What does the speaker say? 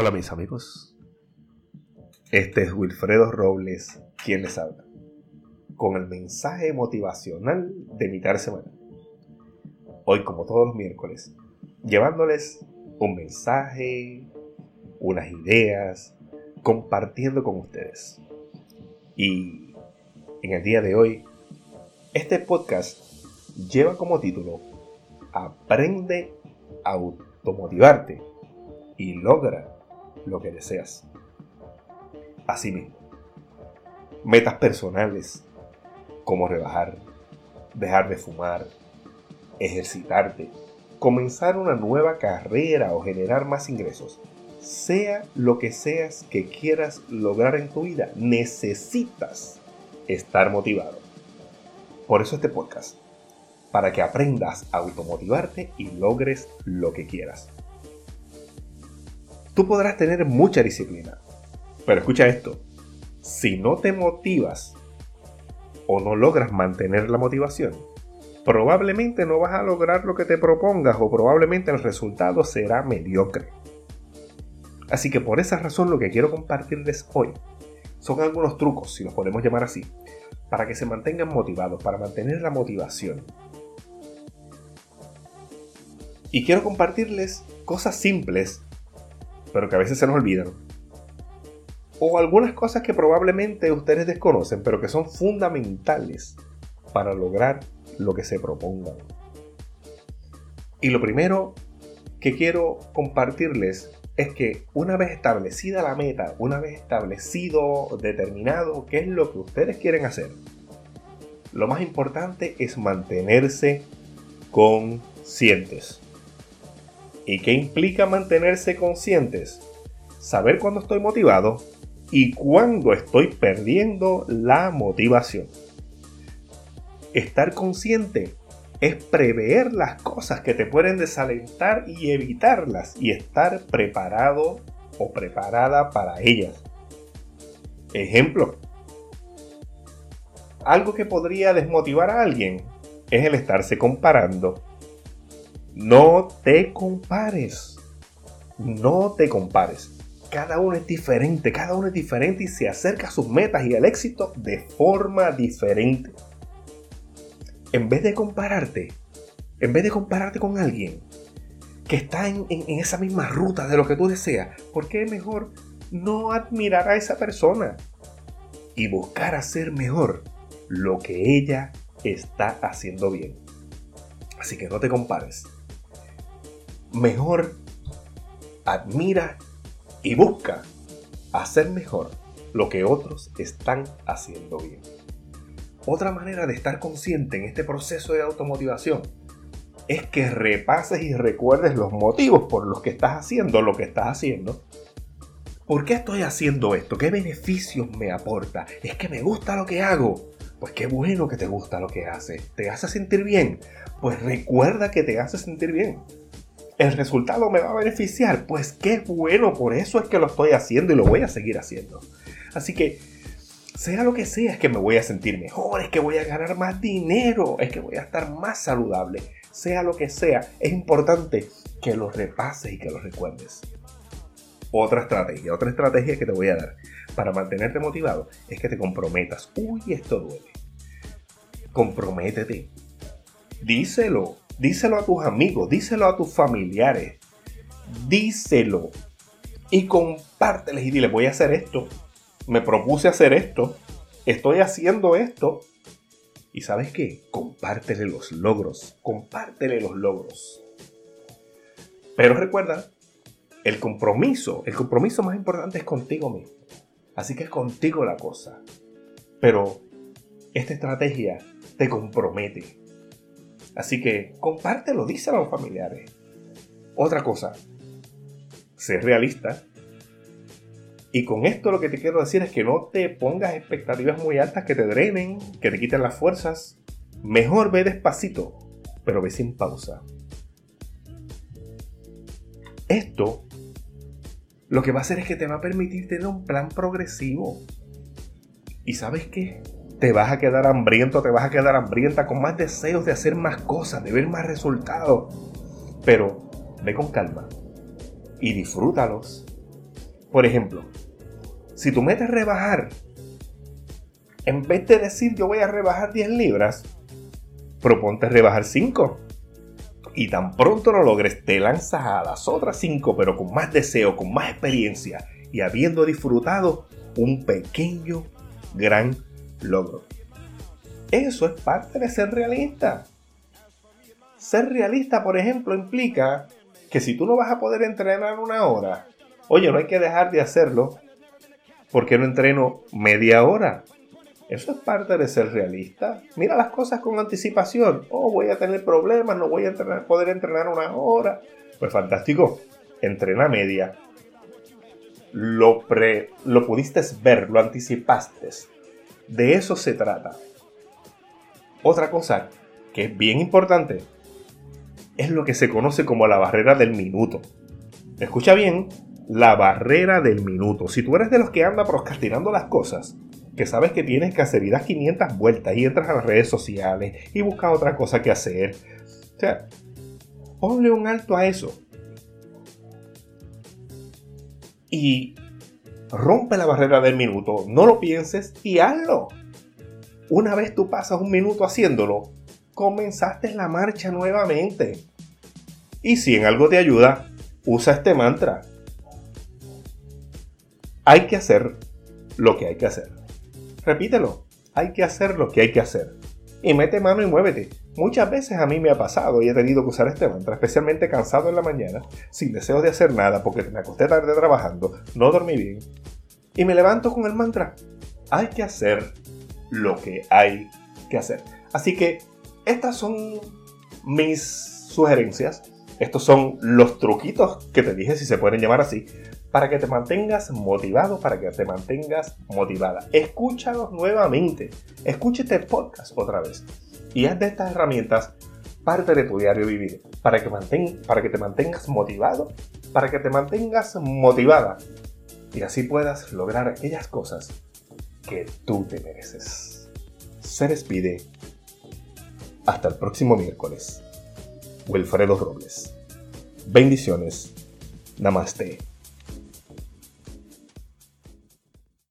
Hola mis amigos, este es Wilfredo Robles quien les habla, con el mensaje motivacional de mitad semana. Hoy como todos los miércoles, llevándoles un mensaje, unas ideas, compartiendo con ustedes. Y en el día de hoy, este podcast lleva como título Aprende a automotivarte y logra lo que deseas. Asimismo, metas personales como rebajar, dejar de fumar, ejercitarte, comenzar una nueva carrera o generar más ingresos. Sea lo que seas que quieras lograr en tu vida, necesitas estar motivado. Por eso este podcast, para que aprendas a automotivarte y logres lo que quieras. Tú podrás tener mucha disciplina, pero escucha esto, si no te motivas o no logras mantener la motivación, probablemente no vas a lograr lo que te propongas o probablemente el resultado será mediocre. Así que por esa razón lo que quiero compartirles hoy son algunos trucos, si los podemos llamar así, para que se mantengan motivados, para mantener la motivación. Y quiero compartirles cosas simples pero que a veces se nos olvidan. O algunas cosas que probablemente ustedes desconocen, pero que son fundamentales para lograr lo que se propongan. Y lo primero que quiero compartirles es que una vez establecida la meta, una vez establecido, determinado qué es lo que ustedes quieren hacer, lo más importante es mantenerse conscientes. ¿Y qué implica mantenerse conscientes? Saber cuándo estoy motivado y cuándo estoy perdiendo la motivación. Estar consciente es prever las cosas que te pueden desalentar y evitarlas y estar preparado o preparada para ellas. Ejemplo. Algo que podría desmotivar a alguien es el estarse comparando no te compares. No te compares. Cada uno es diferente, cada uno es diferente y se acerca a sus metas y al éxito de forma diferente. En vez de compararte, en vez de compararte con alguien que está en, esa misma ruta de lo que tú deseas, ¿por qué mejor no admirar a esa persona y buscar hacer mejor lo que ella está haciendo bien? Así que no te compares mejor admira y busca hacer mejor lo que otros están haciendo bien. Otra manera de estar consciente en este proceso de automotivación es que repases y recuerdes los motivos por los que estás haciendo lo que estás haciendo. ¿Por qué estoy haciendo esto? ¿Qué beneficios me aporta? ¿Es que me gusta lo que hago? Pues qué bueno que te gusta lo que haces. ¿Te hace sentir bien? Pues recuerda que te hace sentir bien el resultado me va a beneficiar. Pues qué bueno, por eso es que lo estoy haciendo y lo voy a seguir haciendo. Así que, sea lo que sea, es que me voy a sentir mejor, es que voy a ganar más dinero, es que voy a estar más saludable. Sea lo que sea, es importante que lo repases y que lo recuerdes. Otra estrategia, otra estrategia que te voy a dar para mantenerte motivado es que te comprometas. Uy, esto duele. Comprométete. Díselo, díselo a tus amigos, díselo a tus familiares, díselo y compárteles y dile, voy a hacer esto, me propuse hacer esto, estoy haciendo esto. Y sabes qué, compártele los logros, compártele los logros. Pero recuerda, el compromiso, el compromiso más importante es contigo mismo. Así que es contigo la cosa. Pero esta estrategia te compromete, Así que compártelo, díselo a los familiares. Otra cosa, ser realista. Y con esto lo que te quiero decir es que no te pongas expectativas muy altas que te drenen, que te quiten las fuerzas. Mejor ve despacito, pero ve sin pausa. Esto lo que va a hacer es que te va a permitir tener un plan progresivo. ¿Y sabes qué? Te vas a quedar hambriento, te vas a quedar hambrienta con más deseos de hacer más cosas, de ver más resultados. Pero ve con calma y disfrútalos Por ejemplo, si tú metes rebajar, en vez de decir yo voy a rebajar 10 libras, proponte rebajar 5. Y tan pronto lo logres, te lanzas a las otras 5, pero con más deseo, con más experiencia y habiendo disfrutado un pequeño, gran logro. Eso es parte de ser realista. Ser realista, por ejemplo, implica que si tú no vas a poder entrenar una hora, oye, no hay que dejar de hacerlo porque no entreno media hora. Eso es parte de ser realista. Mira las cosas con anticipación. Oh, voy a tener problemas, no voy a poder entrenar una hora. Pues fantástico. Entrena media. Lo, pre, lo pudiste ver, lo anticipaste. De eso se trata. Otra cosa que es bien importante es lo que se conoce como la barrera del minuto. Escucha bien, la barrera del minuto. Si tú eres de los que anda procrastinando las cosas, que sabes que tienes que hacer y das 500 vueltas y entras a las redes sociales y buscas otra cosa que hacer, o sea, ponle un alto a eso. Y rompe la barrera del minuto, no lo pienses y hazlo. Una vez tú pasas un minuto haciéndolo, comenzaste la marcha nuevamente. Y si en algo te ayuda, usa este mantra. Hay que hacer lo que hay que hacer. Repítelo. Hay que hacer lo que hay que hacer. Y mete mano y muévete. Muchas veces a mí me ha pasado y he tenido que usar este mantra, especialmente cansado en la mañana, sin deseo de hacer nada porque me acosté tarde trabajando, no dormí bien. Y me levanto con el mantra. Hay que hacer lo que hay que hacer. Así que estas son mis sugerencias. Estos son los truquitos que te dije, si se pueden llamar así, para que te mantengas motivado, para que te mantengas motivada. Escúchalos nuevamente. Escúchate el podcast otra vez. Y haz de estas herramientas parte de tu diario vivir. Para que, para que te mantengas motivado, para que te mantengas motivada. Y así puedas lograr aquellas cosas que tú te mereces. Se despide hasta el próximo miércoles. Wilfredo Robles. Bendiciones. Namaste.